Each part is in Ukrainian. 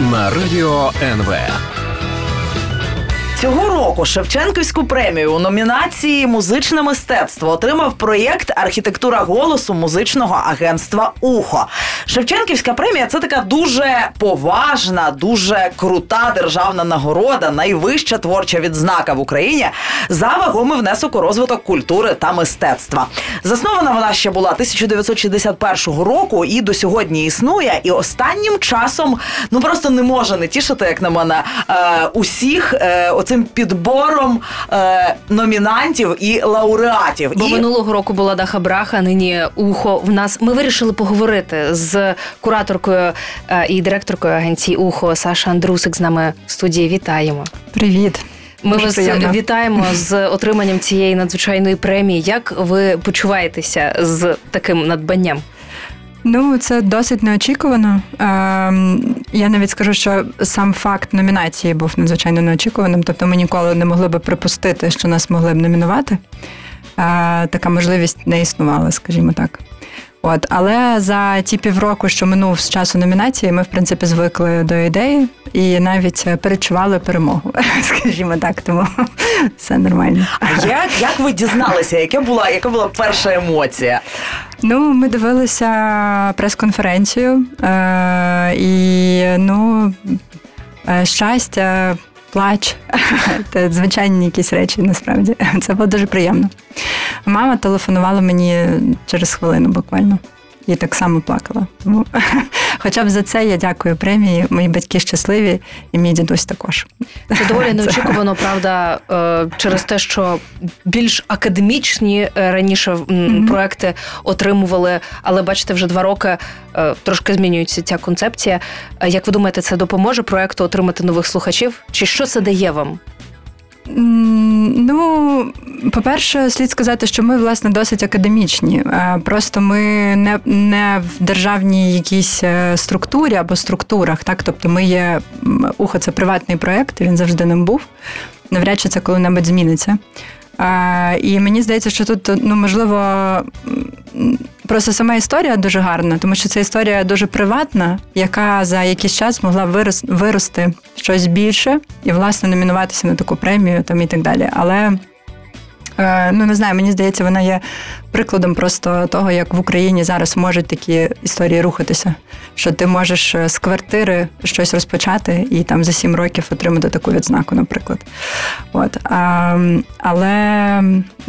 на радіо НВ. Цього року Шевченківську премію у номінації Музичне мистецтво отримав проєкт Архітектура голосу музичного агентства Ухо. Шевченківська премія це така дуже поважна, дуже крута державна нагорода, найвища творча відзнака в Україні за вагомий внесок у розвиток культури та мистецтва. Заснована вона ще була 1961 року і до сьогодні існує. І останнім часом ну просто не може не тішити, як на мене, е, усіх. Е, оцим підбором е, номінантів і лауреатів. Бо і... минулого року була Даха Браха, нині ухо в нас. Ми вирішили поговорити з кураторкою е, і директоркою агенції Ухо Саша Андрусик з нами в студії. Вітаємо. Привіт. Ми Дуже вас приємно. вітаємо з отриманням цієї надзвичайної премії. Як ви почуваєтеся з таким надбанням? Ну, це досить неочікувано. Ем, я навіть скажу, що сам факт номінації був надзвичайно неочікуваним. Тобто ми ніколи не могли би припустити, що нас могли б номінувати. Е, така можливість не існувала, скажімо так. От, але за ті півроку, що минув з часу номінації, ми в принципі звикли до ідеї і навіть перечували перемогу, скажімо так, тому все нормально. А як, як ви дізналися, яка була, яка була перша емоція? Ну, ми дивилися прес-конференцію, е- і ну, е, щастя, плач це звичайні якісь речі, насправді. Це було дуже приємно. Мама телефонувала мені через хвилину буквально. І так само плакала. Тому, хоча б за це я дякую премії. Мої батьки щасливі, і мій дідусь також. Це доволі неочікувано, правда, е, через те, що більш академічні е, раніше проекти отримували, але бачите, вже два роки е, трошки змінюється ця концепція. Як ви думаєте, це допоможе проекту отримати нових слухачів? Чи що це дає вам? М, Ну, по-перше, слід сказати, що ми власне досить академічні. Е, Просто ми не, не в державній якійсь е, структурі або структурах. Так, тобто, ми є ухо, це приватний проект. він завжди ним був. Навряд чи це коли-небудь зміниться. І мені здається, що тут ну можливо просто сама історія дуже гарна, тому що це історія дуже приватна, яка за якийсь час могла вирос, вирости щось більше і, власне, номінуватися на таку премію там і так далі. Але ну не знаю, мені здається, вона є прикладом просто того, як в Україні зараз можуть такі історії рухатися. Що ти можеш е, з квартири щось розпочати і там за сім років отримати таку відзнаку, наприклад. От а, але,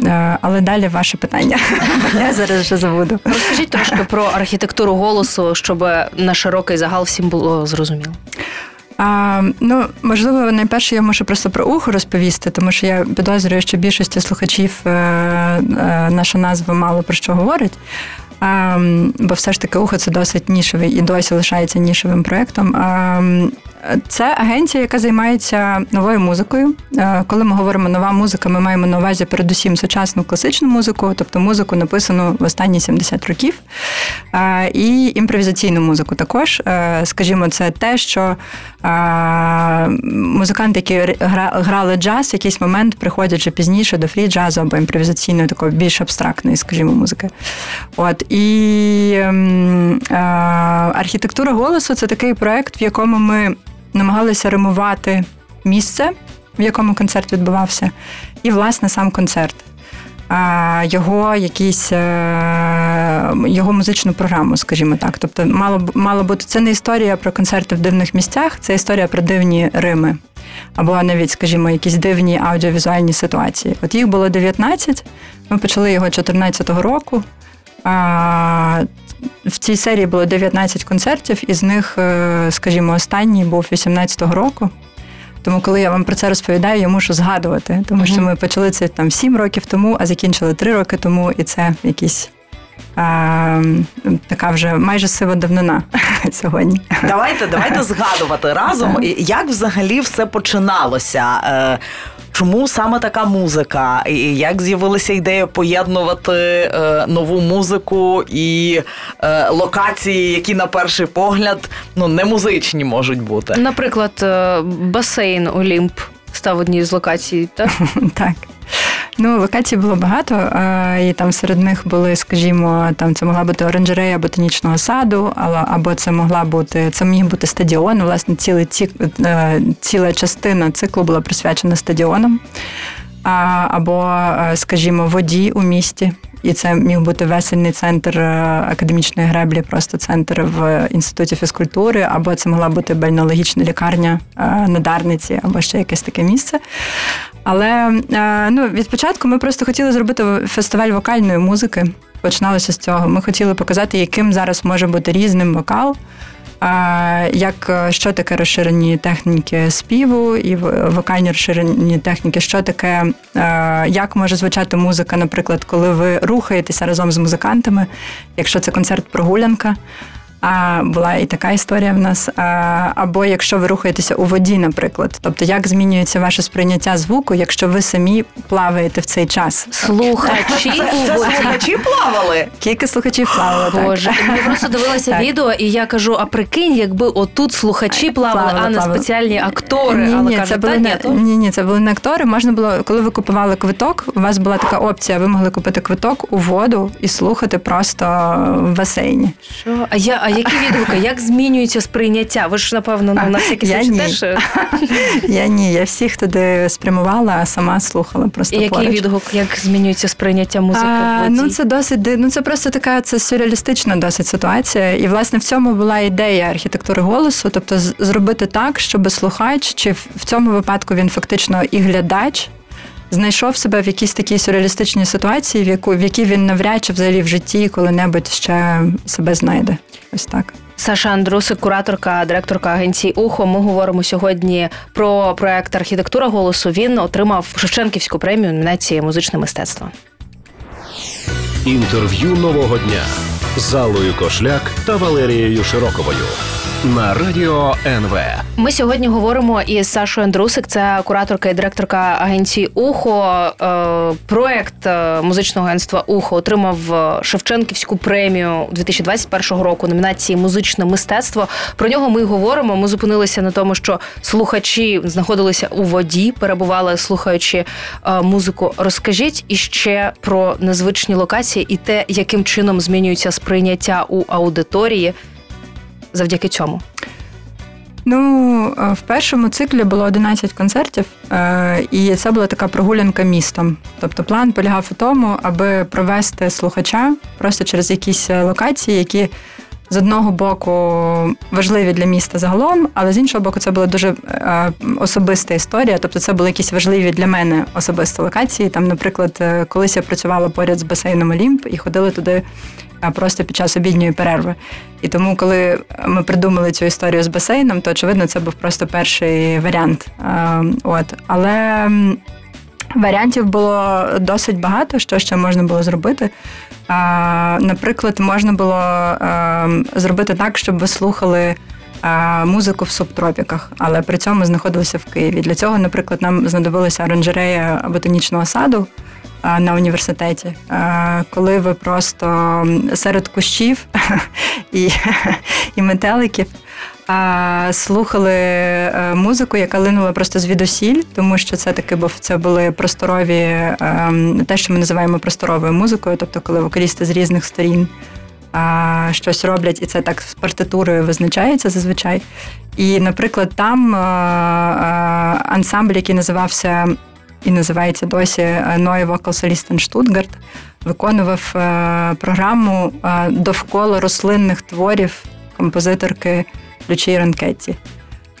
е, але далі ваше питання. Я зараз вже забуду. Розкажіть трошки про архітектуру голосу, щоб на широкий загал всім було зрозуміло. А, ну, можливо, найперше я можу просто про ухо розповісти, тому що я підозрюю, що більшості слухачів е, е, наша назва мало про що говорить. А, бо все ж таки ухо це досить нішевий і досі лишається нішевим проєктом. Це агенція, яка займається новою музикою. Е, Коли ми говоримо нова музика, ми маємо на увазі передусім сучасну класичну музику, тобто музику написану в останні 70 років, Е, і імпровізаційну музику також. Е, Скажімо, це те, що музиканти, які грали джаз, в якийсь момент приходять вже пізніше до фрі-джазу або імпровізаційної, такої більш абстрактної, скажімо, музики. От і ем, архітектура голосу це такий проект, в якому ми намагалися римувати місце, в якому концерт відбувався, і власне сам концерт. Його якісь е, його музичну програму, скажімо так. Тобто, мало мало бути це не історія про концерти в дивних місцях, це історія про дивні Рими. Або навіть, скажімо, якісь дивні аудіовізуальні ситуації. От їх було 19, ми почали його 14-го року. В цій серії було 19 концертів, із них, е, скажімо, останній був 18-го року. Тому, коли я вам про це розповідаю, я мушу згадувати, тому що ми почали це там 7 років тому, а закінчили 3 роки тому, і це якісь а, така вже майже сива давнина сьогодні. Давайте, давайте згадувати разом, як взагалі все починалося. Чому саме така музика? І як з'явилася ідея поєднувати е, нову музику і е, локації, які на перший погляд ну не музичні можуть бути? Наприклад, е, басейн Олімп став однією з локацій, так? Так. Ну, локацій було багато, і там серед них були, скажімо, там це могла бути оранжерея ботанічного саду, або це могла бути це міг бути стадіон. Власне, цілий ці, е, ціла частина циклу була присвячена стадіонам, або, е, скажімо, воді у місті. І це міг бути весельний центр академічної греблі, просто центр в інституті фізкультури, або це могла бути бальнологічна лікарня на Дарниці, або ще якесь таке місце. Але е, ну, від початку ми просто хотіли зробити фестиваль вокальної музики. Починалося з цього. Ми хотіли показати, яким зараз може бути різним вокал. Як е, що таке розширені техніки співу і вокальні розширені техніки, що таке, е, як може звучати музика, наприклад, коли ви рухаєтеся разом з музикантами, якщо це концерт-прогулянка. А була і така історія в нас. А, Або якщо ви рухаєтеся у воді, наприклад, тобто як змінюється ваше сприйняття звуку, якщо ви самі плаваєте в цей час? Слухачі у воді. слухачі плавали. Кілька слухачів плавали. Боже, я просто дивилася відео, і я кажу: а прикинь, якби отут слухачі плавали, плавали а не плавали. спеціальні актори. Ні, Але ні, це були не ні, ні, це були не актори. Можна було, коли ви купували квиток, у вас була така опція. Ви могли купити квиток у воду і слухати просто в басейні. Що? А я які відгуки? Як змінюється сприйняття? Ви ж напевно ну, на всякий случай теж я ні. Я всіх туди спрямувала, а сама слухала просто. І Який поруч. відгук? Як змінюється сприйняття музики? А, Ну це досить ну це просто така це сюрреалістична досить ситуація. І власне в цьому була ідея архітектури голосу, тобто зробити так, щоб слухач, чи в цьому випадку він фактично і глядач знайшов себе в якійсь такій сюрреалістичній ситуації, в яку в якій він навряд чи взагалі в житті коли-небудь ще себе знайде. Ось так. Саша Андрусик, кураторка, директорка агенції Ухо. Ми говоримо сьогодні про проект Архітектура голосу. Він отримав Шевченківську премію номінації музичне мистецтво. Інтерв'ю нового дня з Аллою Кошляк та Валерією Широковою на радіо НВ. Ми сьогодні говоримо із Сашою Андрусик, це кураторка і директорка агенції Ухо. Е, проект е, музичного агентства Ухо отримав е, Шевченківську премію 2021 року. Номінації Музичне мистецтво. Про нього ми говоримо. Ми зупинилися на тому, що слухачі знаходилися у воді, перебували слухаючи музику. Розкажіть іще про незвичні локації і те, яким чином змінюється сприйняття у аудиторії завдяки цьому? Ну, е, в першому циклі було 11 концертів, е, і це була така прогулянка містом. Тобто план полягав у тому, аби провести слухача просто через якісь локації, які з одного боку важливі для міста загалом, але з іншого боку, це була дуже е, особиста історія. Тобто, це були якісь важливі для мене особисті локації. Там, наприклад, колись я працювала поряд з басейном Олімп і ходили туди просто під час обідньої перерви. І тому, коли ми придумали цю історію з басейном, то очевидно це був просто перший варіант. От але варіантів було досить багато, що ще можна було зробити. Наприклад, можна було зробити так, щоб ви слухали. Музику в субтропіках, але при цьому знаходилися в Києві. Для цього, наприклад, нам знадобилася оранжерея ботанічного саду, на університеті, коли ви просто серед кущів і і метеликів слухали е, музику, яка линула просто звідусіль, тому що це таки був це були просторові, ем, те, що ми називаємо просторовою музикою, тобто коли вокалісти з різних сторін. Щось роблять, і це так з партитурою визначається зазвичай. І, наприклад, там е, е, ансамбль, який називався і називається досі Neue Vokalsolisten Stuttgart, виконував програму довкола рослинних творів композиторки Лючії Ранкетті.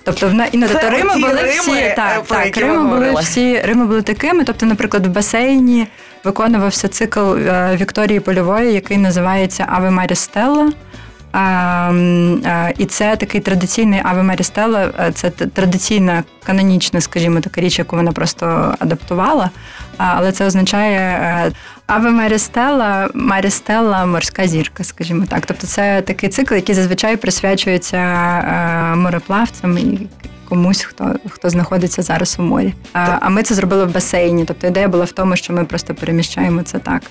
Тобто в іноді то Рими були Рими, всі е, так, так, Рими були всі Рими були такими. Тобто, наприклад, в басейні виконувався цикл Вікторії Польової, який називається Аве Марі Стелла. А, а, І це такий традиційний Аве Мері Стелла, це традиційна канонічна, скажімо, така річ, яку вона просто адаптувала. Але це означає е, Аве Мері Стелла, Мері Стелла морська зірка, скажімо так. Тобто це такий цикл, який зазвичай присвячується е, мореплавцям і комусь, хто хто знаходиться зараз у морі. А ми це зробили в басейні. Тобто ідея була в тому, що ми просто переміщаємо це так.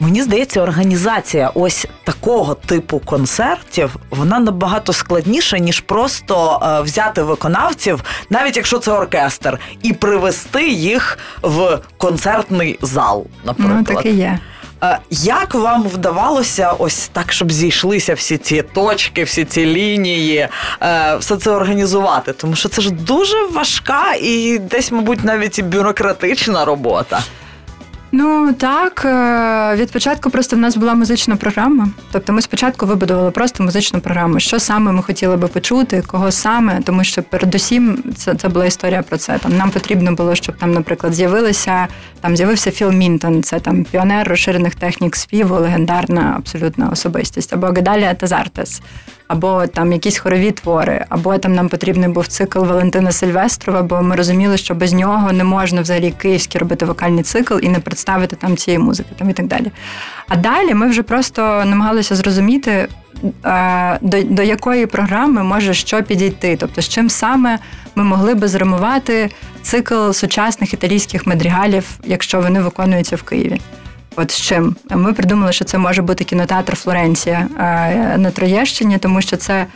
Мені здається, організація ось такого типу концертів вона набагато складніша, ніж просто е, взяти виконавців, навіть якщо це оркестр, і привести їх в концертний зал. Наприклад, Ну, так і є. Е, Як вам вдавалося ось так, щоб зійшлися всі ці точки, всі ці лінії, е, все це організувати? Тому що це ж дуже важка і десь, мабуть, навіть і бюрократична робота. Ну так, е, від початку просто в нас була музична програма. Тобто ми спочатку вибудували просто музичну програму. Що саме ми хотіли би почути, кого саме, тому що передусім це це була історія про це. Там нам потрібно було, щоб там, наприклад, з'явилися там з'явився Філ Мінтон, це там піонер розширених технік співу, легендарна абсолютна особистість, або Гадалія Тазартес, або там якісь хорові твори, або там нам потрібний був цикл Валентина Сильвестрова, бо ми розуміли, що без нього не можна взагалі київський робити вокальний цикл і не представити там цієї музики, там і так далі. А далі ми вже просто намагалися зрозуміти. До до якої програми може що підійти, тобто з чим саме ми могли би зримувати цикл сучасних італійських мадрігалів, якщо вони виконуються в Києві. От з чим ми придумали, що це може бути кінотеатр Флоренція на Троєщині, тому що це.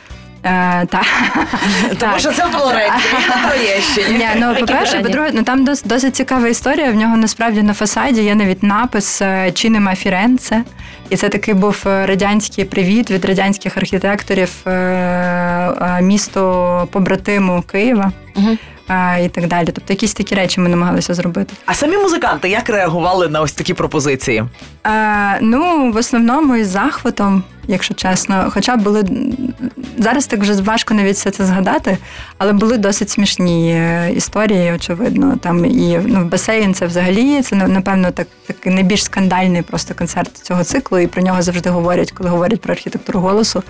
Е, та. Тому що це Флоренція на Троєщині. Ні, ну, по-перше, по-друге, ну там досить, досить цікава історія. В нього насправді на фасаді є навіть напис е, Чинема Фіренце. І це такий був е, радянський привіт від радянських архітекторів е, місто побратиму Києва. Угу і так далі. Тобто якісь такі речі ми намагалися зробити. А самі музиканти як реагували на ось такі пропозиції? А, Ну, в основному із захватом, якщо чесно. Хоча були зараз так вже важко навіть все це згадати, але були досить смішні е, історії, очевидно. Там і ну, басейн це взагалі це напевно так такий найбільш скандальний просто концерт цього циклу, і про нього завжди говорять, коли говорять про архітектуру голосу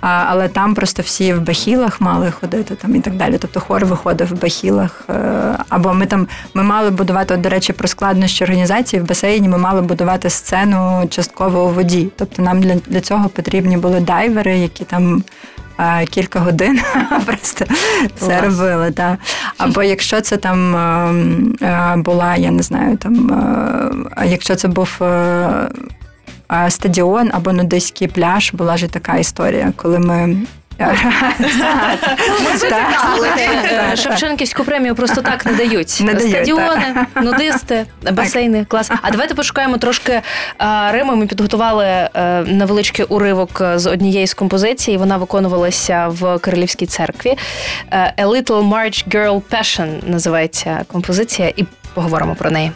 але там просто всі в бахілах мали ходити там і так далі. Тобто хор виходив в бахілах. Е, або ми там ми мали будувати, от, до речі, про складнощі організації в басейні. Ми мали будувати сцену частково у воді. Тобто нам для, для цього потрібні були дайвери, які там. Е, кілька годин просто це робили. Так. Або якщо це там е, була, я не знаю, там якщо це був стадіон або нудиський пляж. Була ж така історія, коли ми. Шевченківську премію просто так не дають. Стадіони, нудисти, басейни. Клас. А давайте пошукаємо трошки Риму. Ми підготували е, невеличкий уривок з однієї з композицій. Вона виконувалася в Кирилівській церкві. Е, A Little March Girl Passion називається композиція, і поговоримо про неї.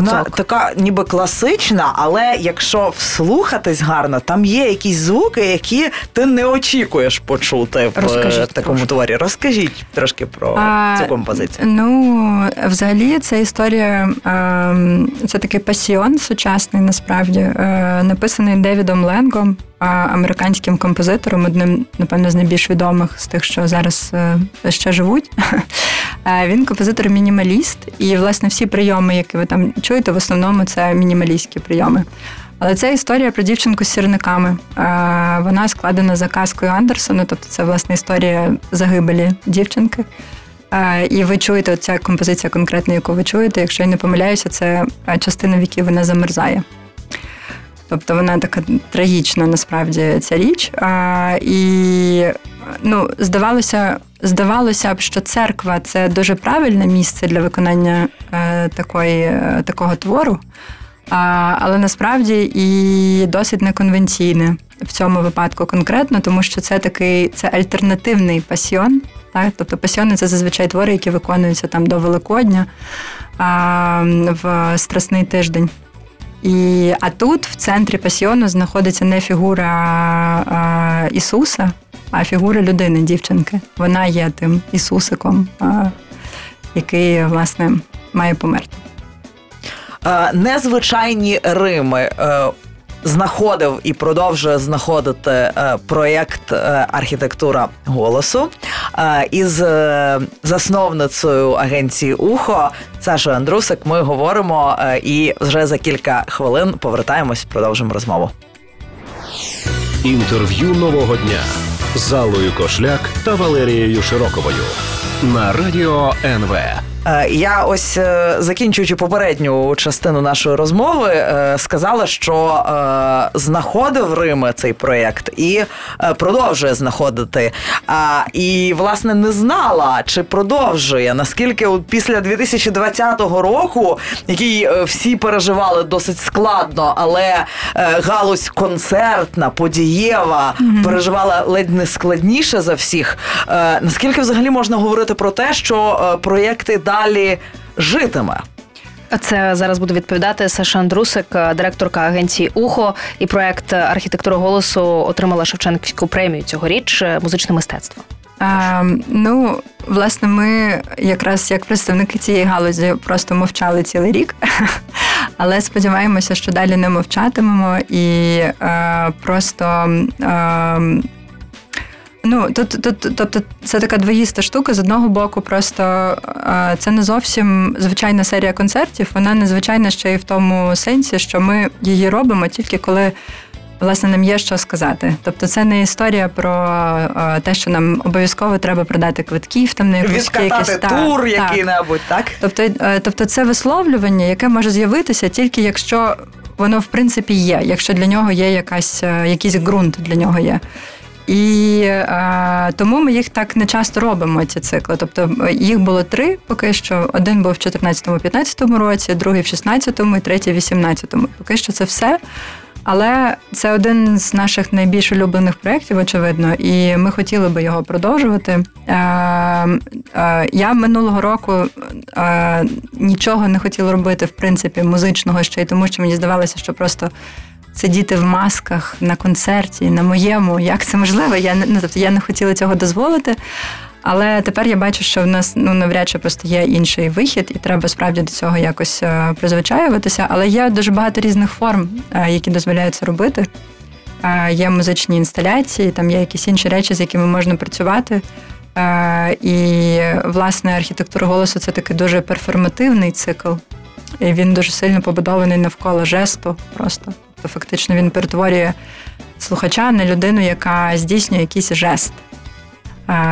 Вона Цок. така ніби класична, але якщо вслухатись гарно, там є якісь звуки, які ти не очікуєш почути в Розкажіть такому трошки. творі. Розкажіть трошки про а, цю композицію. Ну, взагалі, це історія, ем, це такий пасіон сучасний, насправді, е, написаний Девідом Ленгом американським композитором, одним, напевно, з найбільш відомих з тих, що зараз е, ще живуть. Е, він композитор-мінімаліст, і, власне, всі прийоми, які ви там чуєте, в основному це мінімалістські прийоми. Але це історія про дівчинку з сірниками. Е, вона складена за казкою Андерсона, тобто це власне історія загибелі дівчинки. І ви чуєте ця композиція конкретна, яку ви чуєте. Якщо я не помиляюся, це частина, в якій вона замерзає. Тобто вона така трагічна насправді ця річ. А, І ну, здавалося, здавалося б, що церква це дуже правильне місце для виконання е, такої, е, такого твору, а, але насправді і досить неконвенційне в цьому випадку конкретно, тому що це такий це альтернативний пасьйон. Так? Тобто пасьйони це зазвичай твори, які виконуються там до Великодня а, в Страсний тиждень. І, А тут в центрі пасіону знаходиться не фігура а, Ісуса, а фігура людини, дівчинки. Вона є тим Ісусиком, а, який, власне, має померти. Е, Незвичайні Рими. Знаходив і продовжує знаходити е, проєкт е, архітектура голосу Е, із засновницею агенції Ухо Сашою Андрусик. Ми говоримо і вже за кілька хвилин повертаємось, продовжимо розмову. Інтерв'ю нового дня з Аллою Кошляк та Валерією Широковою на радіо НВ. Е, Я ось е, закінчуючи попередню частину нашої розмови, е, сказала, що знаходив Рими цей проєкт і продовжує знаходити. І власне не знала, чи продовжує, наскільки після 2020 року, який всі переживали досить складно, але галузь концертна, подієва переживала ледь не складніше за всіх. Наскільки взагалі можна говорити про те, що проєкти далі житиме? Це зараз буде відповідати Саша Андрусик, директорка агенції Ухо, і проект архітектура голосу отримала Шевченківську премію цьогоріч музичне мистецтво. А, ну, власне, ми якраз як представники цієї галузі просто мовчали цілий рік, але сподіваємося, що далі не мовчатимемо і е, просто. Е, Ну, тут, тут, тобто, це така двоїста штука. З одного боку, просто це не зовсім звичайна серія концертів. Вона незвичайна ще й в тому сенсі, що ми її робимо тільки коли власне нам є що сказати. Тобто, це не історія про е, те, що нам обов'язково треба продати квитків, там на якусь Відкатати тур який-небудь, так? Тобто, е, тобто, це висловлювання, яке може з'явитися тільки якщо воно в принципі є, якщо для нього є якась е, якийсь ґрунт для нього є. І е, тому ми їх так не часто робимо, ці цикли. Тобто їх було три поки що. Один був в 14-15 році, другий в 16-му і третій в 18-му. Поки що це все. Але це один з наших найбільш улюблених проєктів, очевидно, і ми хотіли би його продовжувати. Е, е, я минулого року е, нічого не хотіла робити, в принципі, музичного ще й тому, що мені здавалося, що просто сидіти в масках на концерті, на моєму, як це можливо? Я ну, тобто я не хотіла цього дозволити. Але тепер я бачу, що в нас ну навряд чи просто є інший вихід, і треба справді до цього якось е, призвичаюватися. Але є дуже багато різних форм, е, які дозволяють це робити. Е, Є музичні інсталяції, там є якісь інші речі, з якими можна працювати. І власне архітектура голосу це такий дуже перформативний цикл. І Він дуже сильно побудований навколо жесту. Просто то фактично він перетворює слухача на людину, яка здійснює якийсь жест.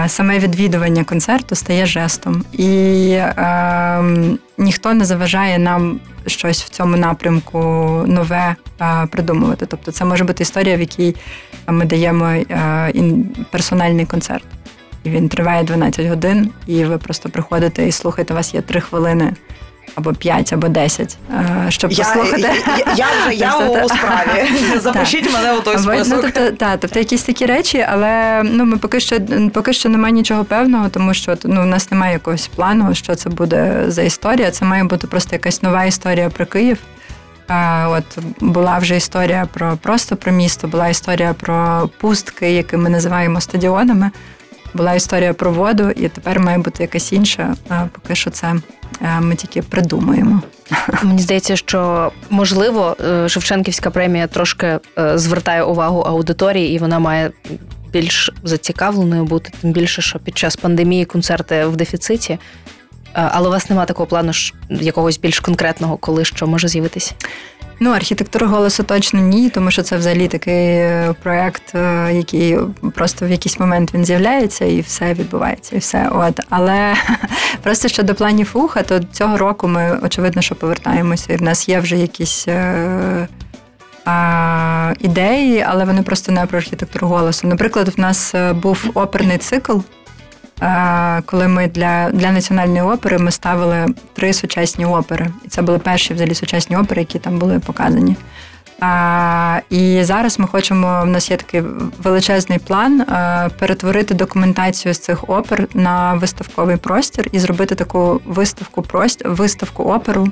Саме відвідування концерту стає жестом, і е, ніхто не заважає нам щось в цьому напрямку нове е, придумувати. Тобто, це може бути історія, в якій ми даємо е, персональний концерт. І він триває 12 годин, і ви просто приходите і слухаєте, у вас є 3 хвилини або 5, або 10, е, щоб я, послухати. Я, я вже я у справі. Запишіть мене у той або, список. Ну, тобто, та, тобто якісь такі речі, але ну, ми поки що поки що немає нічого певного, тому що ну, у нас немає якогось плану, що це буде за історія. Це має бути просто якась нова історія про Київ. От була вже історія про просто про місто, була історія про пустки, які ми називаємо стадіонами. Була історія про воду, і тепер має бути якась інша. Поки що це ми тільки придумаємо. Мені здається, що можливо е, Шевченківська премія трошки е, звертає увагу аудиторії, і вона має більш зацікавленою бути, тим більше, що під час пандемії концерти в дефіциті. Е, але у вас немає такого плану якогось більш конкретного, коли що може з'явитися? Ну, архітектура голосу точно ні, тому що це взагалі такий проект, який просто в якийсь момент він з'являється і все відбувається, і все. От але просто щодо планів уха, то цього року ми очевидно, що повертаємося, і в нас є вже якісь. Ідеї, але вони просто не про архітектуру голосу. Наприклад, в нас був оперний цикл, коли ми для для національної опери ми ставили три сучасні опери. І це були перші взагалі сучасні опери, які там були показані. А, І зараз ми хочемо, в нас є такий величезний план перетворити документацію з цих опер на виставковий простір і зробити таку виставку виставку оперу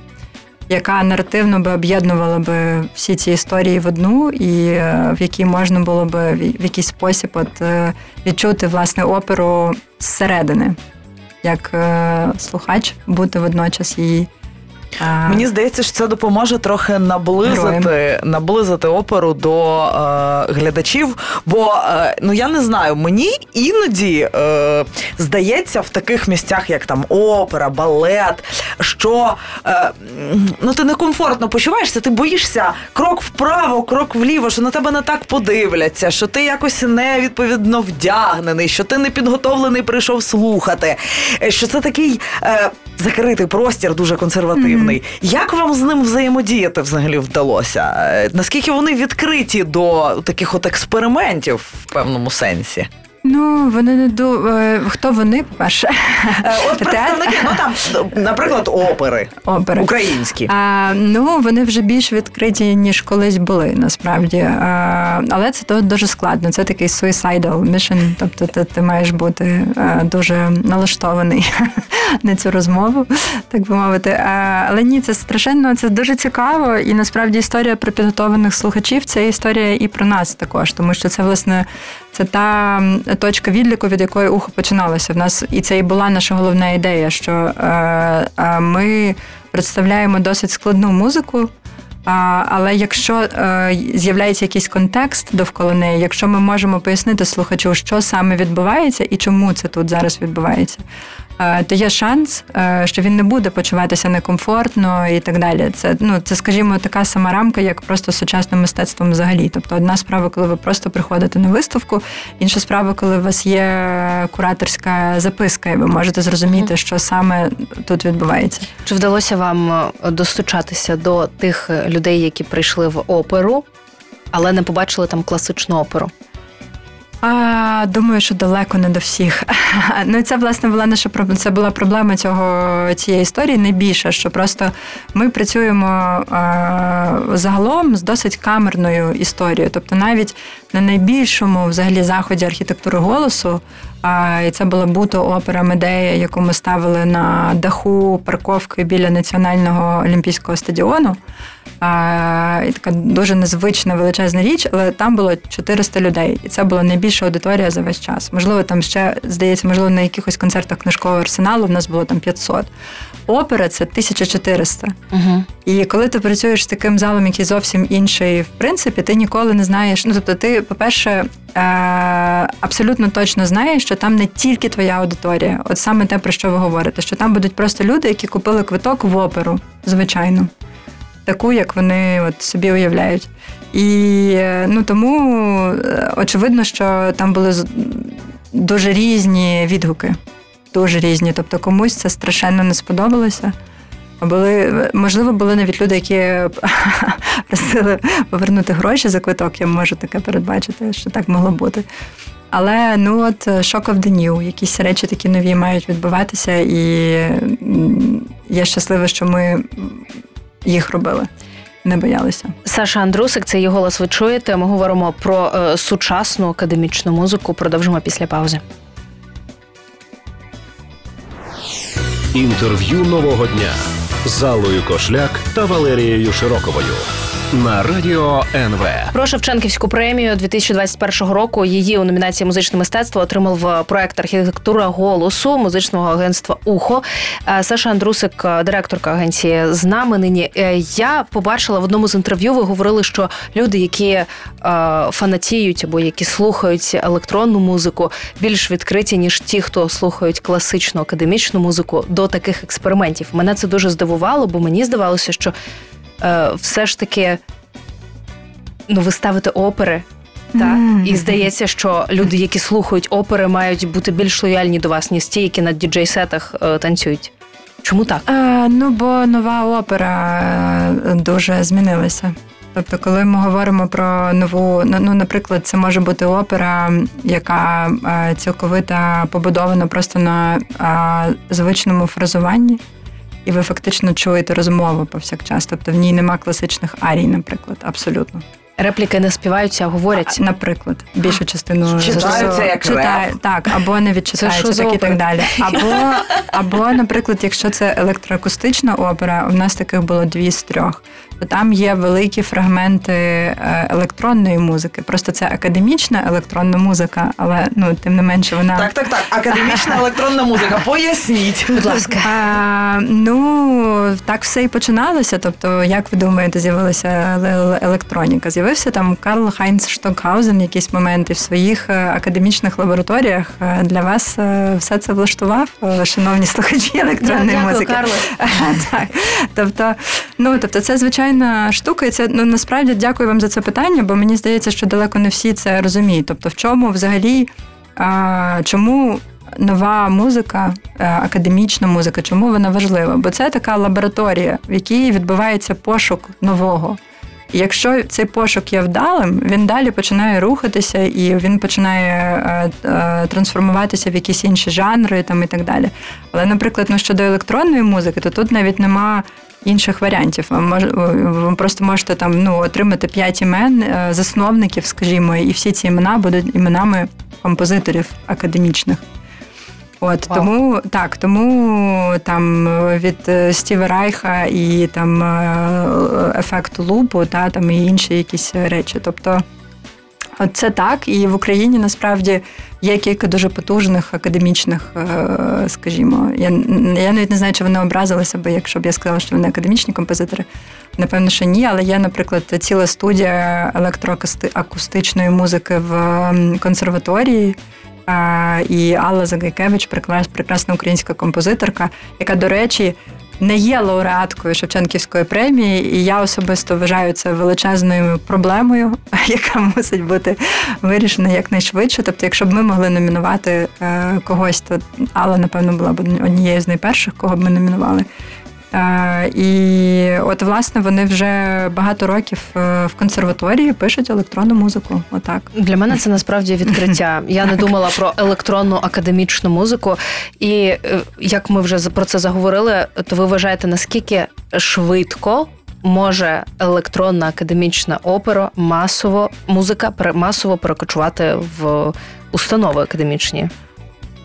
яка наративно би об'єднувала би всі ці історії в одну, і е, в якій можна було би в якийсь спосіб от, е, відчути власне оперу зсередини, як е, слухач, бути водночас її. Е, Мені здається, що це допоможе трохи наблизити, наблизити оперу до е, глядачів. Бо е, ну я не знаю, мені іноді е, здається в таких місцях, як там опера, балет, що е, ну ти некомфортно почуваєшся, ти боїшся крок вправо, крок вліво, що на тебе не так подивляться, що ти якось невідповідно вдягнений, що ти не підготовлений прийшов слухати, е, що це такий е, закритий простір, дуже консервативний. Як вам з ним взаємодіяти взагалі вдалося? Е, Наскільки вони відкриті до таких от експериментів в певному сенсі? Ну, вони не ду... е, хто вони, по-перше? Е, От представники, ну там, наприклад, опери Опери. українські. А, ну, вони вже більш відкриті, ніж колись були, насправді. А, але це дуже складно. Це такий suicidal mission, тобто ти, ти маєш бути е, дуже налаштований на цю розмову, так би мовити. А, але ні, це страшенно, це дуже цікаво. І насправді історія про підготованих слухачів це історія і про нас також, тому що це, власне, це та точка відліку, від якої ухо починалося. В нас і це і була наша головна ідея, що е, е, ми представляємо досить складну музику. Але якщо е, з'являється якийсь контекст довкола неї, якщо ми можемо пояснити слухачу, що саме відбувається і чому це тут зараз відбувається, е, то є шанс, е, що він не буде почуватися некомфортно і так далі. Це ну це, скажімо, така сама рамка, як просто сучасним мистецтвом взагалі. Тобто, одна справа, коли ви просто приходите на виставку, інша справа, коли у вас є кураторська записка, і ви можете зрозуміти, що саме тут відбувається. Чи вдалося вам е, достучатися до тих е, людей, які прийшли в оперу, але не побачили там класичну оперу? А, думаю, що далеко не до всіх. Ну, це власне була наша це була проблема цього цієї історії. Найбільше, що просто ми працюємо а, загалом з досить камерною історією. Тобто, навіть на найбільшому взагалі заході архітектури голосу. І це була буто опера Медея, яку ми ставили на даху парковки біля національного олімпійського стадіону. І така дуже незвична величезна річ, але там було 400 людей, і це була найбільша аудиторія за весь час. Можливо, там ще здається, можливо, на якихось концертах книжкового арсеналу в нас було там 500. Опера це 1400. Угу. І коли ти працюєш з таким залом, який зовсім інший, в принципі, ти ніколи не знаєш. Ну тобто, ти, по-перше, абсолютно точно знаєш, що там не тільки твоя аудиторія, от саме те, про що ви говорите, що там будуть просто люди, які купили квиток в оперу, звичайно, таку, як вони от собі уявляють. І е, ну тому е, очевидно, що там були дуже різні відгуки. Дуже різні. Тобто комусь це страшенно не сподобалося. Були, можливо, були навіть люди, які просили повернути гроші за квиток. Я можу таке передбачити, що так могло бути. Але ну от shock of the new, якісь речі такі нові мають відбуватися, і я щаслива, що ми їх робили, не боялися. Саша Андрусик, це її голос ви чуєте. Ми говоримо про е, сучасну академічну музику. Продовжимо після паузи. Інтерв'ю нового дня з Аллою Кошляк та Валерією Широковою на радіо НВ. Про Шевченківську премію 2021 року. Її у номінації музичне мистецтво отримав проект архітектура голосу музичного агентства Ухо. Е, Саша Андрусик, е, директорка агенції, з нами нині. Е, Я побачила в одному з інтерв'ю. Ви говорили, що люди, які е, фанатіють або які слухають електронну музику, більш відкриті ніж ті, хто слухають класичну академічну музику до таких експериментів. Мене це дуже здивувало, бо мені здавалося, що е, все ж таки ну, ви ставите опери. Так, Мгм. і здається, що люди, які слухають опери, мають бути більш лояльні до вас, ніж ті, які на діджей-сетах е, танцюють. Чому так? Е, ну, бо нова опера е, дуже змінилася. Тобто, коли ми говоримо про нову, ну, ну, наприклад, це може бути опера, яка е, цілковито побудована просто на е, звичному фразуванні, і ви фактично чуєте розмову повсякчас. Тобто в ній нема класичних арій, наприклад, абсолютно. Репліки не співаються, а говорять. Наприклад, більшу частину Читаються як Читає- так, або не відчитаються, так і так далі. Або, або, наприклад, якщо це електроакустична опера, у нас таких було дві з трьох. То там є великі фрагменти е, електронної музики. Просто це академічна електронна музика, але ну тим не менше вона Так, так, так. Академічна електронна музика. Поясніть. Будь ласка. А, ну, так все і починалося. Тобто, як ви думаєте, з'явилася електроніка? З'явився там Карл Хайнц Штокхаузен якісь моменти в своїх е, академічних лабораторіях. Е, Для вас все це влаштував, шановні слухачі електронної Дякую, музики. Карло. так. Тобто, ну тобто, це звичайна штука, і це ну насправді дякую вам за це питання, бо мені здається, що далеко не всі це розуміють. Тобто, в чому взагалі а, чому нова музика, е, академічна музика, чому вона важлива? Бо це така лабораторія, в якій відбувається пошук нового. І якщо цей пошук є вдалим, він далі починає рухатися і він починає е, е, трансформуватися в якісь інші жанри там, і так далі. Але, наприклад, ну, щодо електронної музики, то тут навіть нема інших варіантів. Ви, просто можете там ну, отримати п'ять імен е, засновників, скажімо, і всі ці імена будуть іменами композиторів академічних. От Вау. тому так, тому там від е, Стіва Райха і там е, ефекту лупу, та там і інші якісь речі. Тобто, це так, і в Україні насправді є кілька дуже потужних академічних, е, скажімо, я, я навіть не знаю, чи вони образилися би, якщо б я сказала, що вони академічні композитори. Напевно, що ні, але є, наприклад, ціла студія електроакустичної музики в консерваторії. І Алла Загайкевич, прекрас- прекрасна українська композиторка, яка, до речі, не є лауреаткою Шевченківської премії, і я особисто вважаю це величезною проблемою, яка мусить бути вирішена якнайшвидше. Тобто, якщо б ми могли номінувати е, когось, то Алла, напевно, була б однією з найперших, кого б ми номінували. Е, І от, власне, вони вже багато років е, в консерваторії пишуть електронну музику. Отак. Для мене це насправді відкриття. Я не думала про електронну академічну музику. І е, як ми вже про це заговорили, то ви вважаєте, наскільки швидко може електронна академічна опера масово музика масово перекочувати в установи академічні?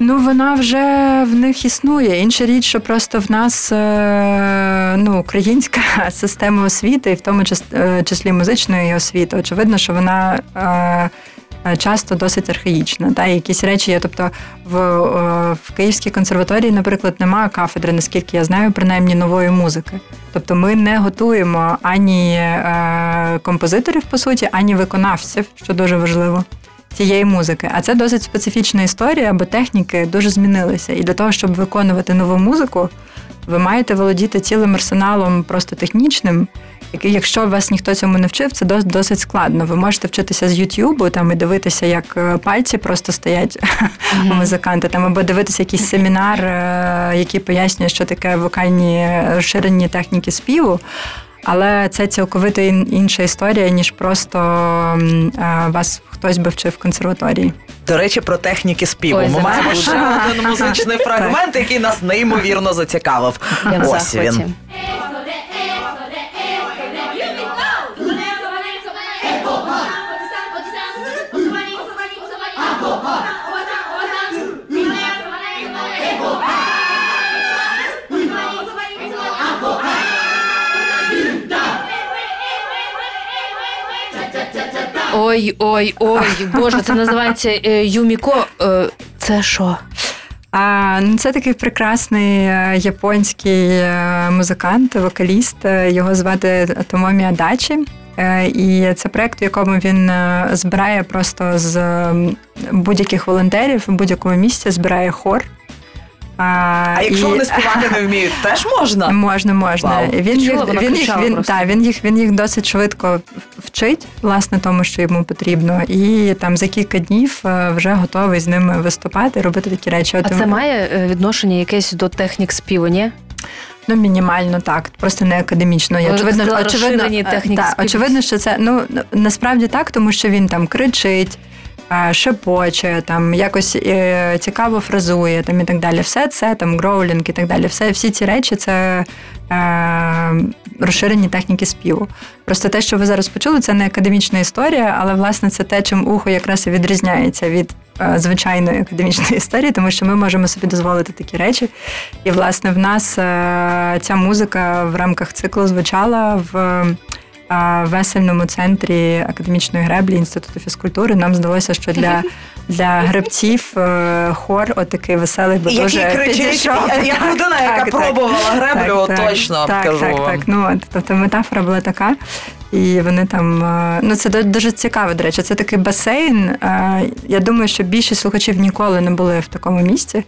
Ну, вона вже в них існує. Інша річ, що просто в нас е, ну, українська система освіти, і в тому е, числі музичної освіти, очевидно, що вона. е, Часто досить архаїчна. Та якісь речі є. Тобто в, в Київській консерваторії, наприклад, немає кафедри, наскільки я знаю, принаймні нової музики. Тобто ми не готуємо ані композиторів, по суті, ані виконавців, що дуже важливо цієї музики. А це досить специфічна історія, бо техніки дуже змінилися. І для того, щоб виконувати нову музику, ви маєте володіти цілим арсеналом просто технічним. який, Якщо вас ніхто цьому не вчив, це досить складно. Ви можете вчитися з Ютубу там і дивитися, як е, пальці просто стоять у музиканта, там або дивитися якийсь семінар, е, який пояснює, що таке вокальні розширені техніки співу. Але це цілковито інша історія, ніж просто е, вас хтось би вчив в консерваторії. До речі, про техніки співу. Ой, Ми маємо ще один музичний фрагмент, який нас неймовірно зацікавив. Я Ось він. Ой, ой, ой, боже, це називається е, Юміко. Е, Це що? Ну це такий прекрасний е, японський музикант, вокаліст. Його звати Томомі Адачі. І це проект, в якому він збирає просто з будь-яких волонтерів в будь-якому місці збирає хор. А якщо і- вони співати не вміють, теж можна? Можна, можна. Вау. Він їх, Чула, він, їх, він, та, він, їх, він їх досить швидко вчить, власне, тому, що йому потрібно. І там за кілька днів е, вже готовий з ними виступати, робити такі речі. А От, це має е, відношення якесь до технік співу, ні? Ну, мінімально так, просто не академічно. Ви Очевидно, очевидно, е, та, очевидно, що це ну насправді так, тому що він там кричить. Шепоче, там якось е, цікаво фразує, там і так далі. Все це там гроулінг і так далі. Все, всі ці речі це е, розширені техніки співу. Просто те, що ви зараз почули, це не академічна історія, але власне це те, чим ухо якраз і відрізняється від е, звичайної академічної історії, тому що ми можемо собі дозволити такі речі. І власне в нас ця музика в рамках циклу звучала в. Весельному центрі академічної греблі інституту фізкультури нам здалося, що для, для гребців е, хор отакий веселий, бо Який дуже кричить, підійшов. я- як людина, яка пробувала греблю, точно так, кажу так, вам. так. Ну от тобто метафора була така. І вони там, е, ну це дуже цікаво, до речі. Це такий басейн. Е, Я думаю, що більшість слухачів ніколи не були в такому місці.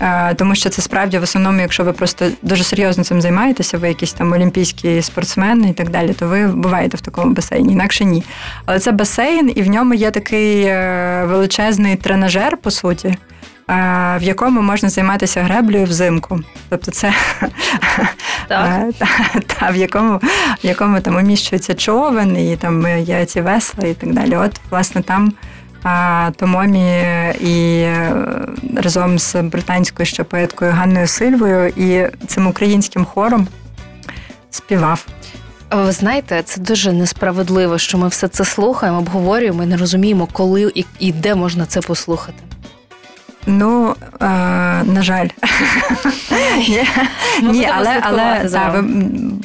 Е, Тому що це справді в основному, якщо ви просто дуже серйозно цим займаєтеся, ви якийсь там олімпійський спортсмен і так далі, то ви буваєте в такому басейні, інакше ні. Але це басейн, і в ньому є такий е, величезний тренажер, по суті, е, в якому можна займатися греблею взимку. Тобто це Так. та, та, в якому, в якому там уміщується човен, і там є ці весла і так далі. От, власне, там Томомі і е, разом з британською ще поеткою Ганною Сильвою і цим українським хором співав. Ви знаєте, це дуже несправедливо, що ми все це слухаємо, обговорюємо і не розуміємо, коли і, і де можна це послухати. Ну, е, на жаль. Ні, але, але та, ви,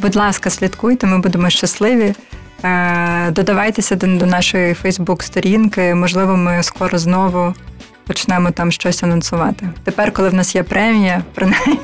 будь ласка, слідкуйте, ми будемо щасливі. Е, Додавайтеся до, нашої Фейсбук-сторінки. Можливо, ми скоро знову почнемо там щось анонсувати. Тепер, коли в нас є премія, принаймні,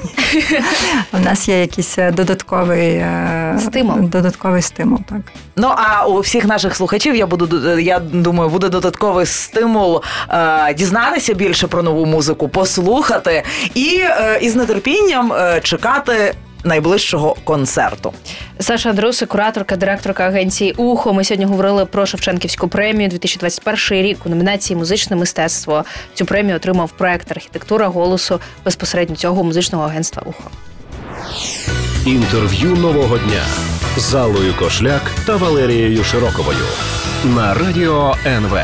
у нас є якийсь е, додатковий е, Стимул. Додатковий стимул, так. Ну а у всіх наших слухачів я буду я думаю, буде додатковий стимул е, дізнатися більше про нову музику, послухати і е, із нетерпінням е, чекати найближчого концерту. Саша Андрусик, кураторка, директорка агенції Ухо. Ми сьогодні говорили про Шевченківську премію 2021 рік у номінації Музичне мистецтво. Цю премію отримав проект Архітектура голосу безпосередньо цього музичного агентства Ухо. Інтерв'ю нового дня з Аллою Кошляк та Валерією Широковою на радіо НВ.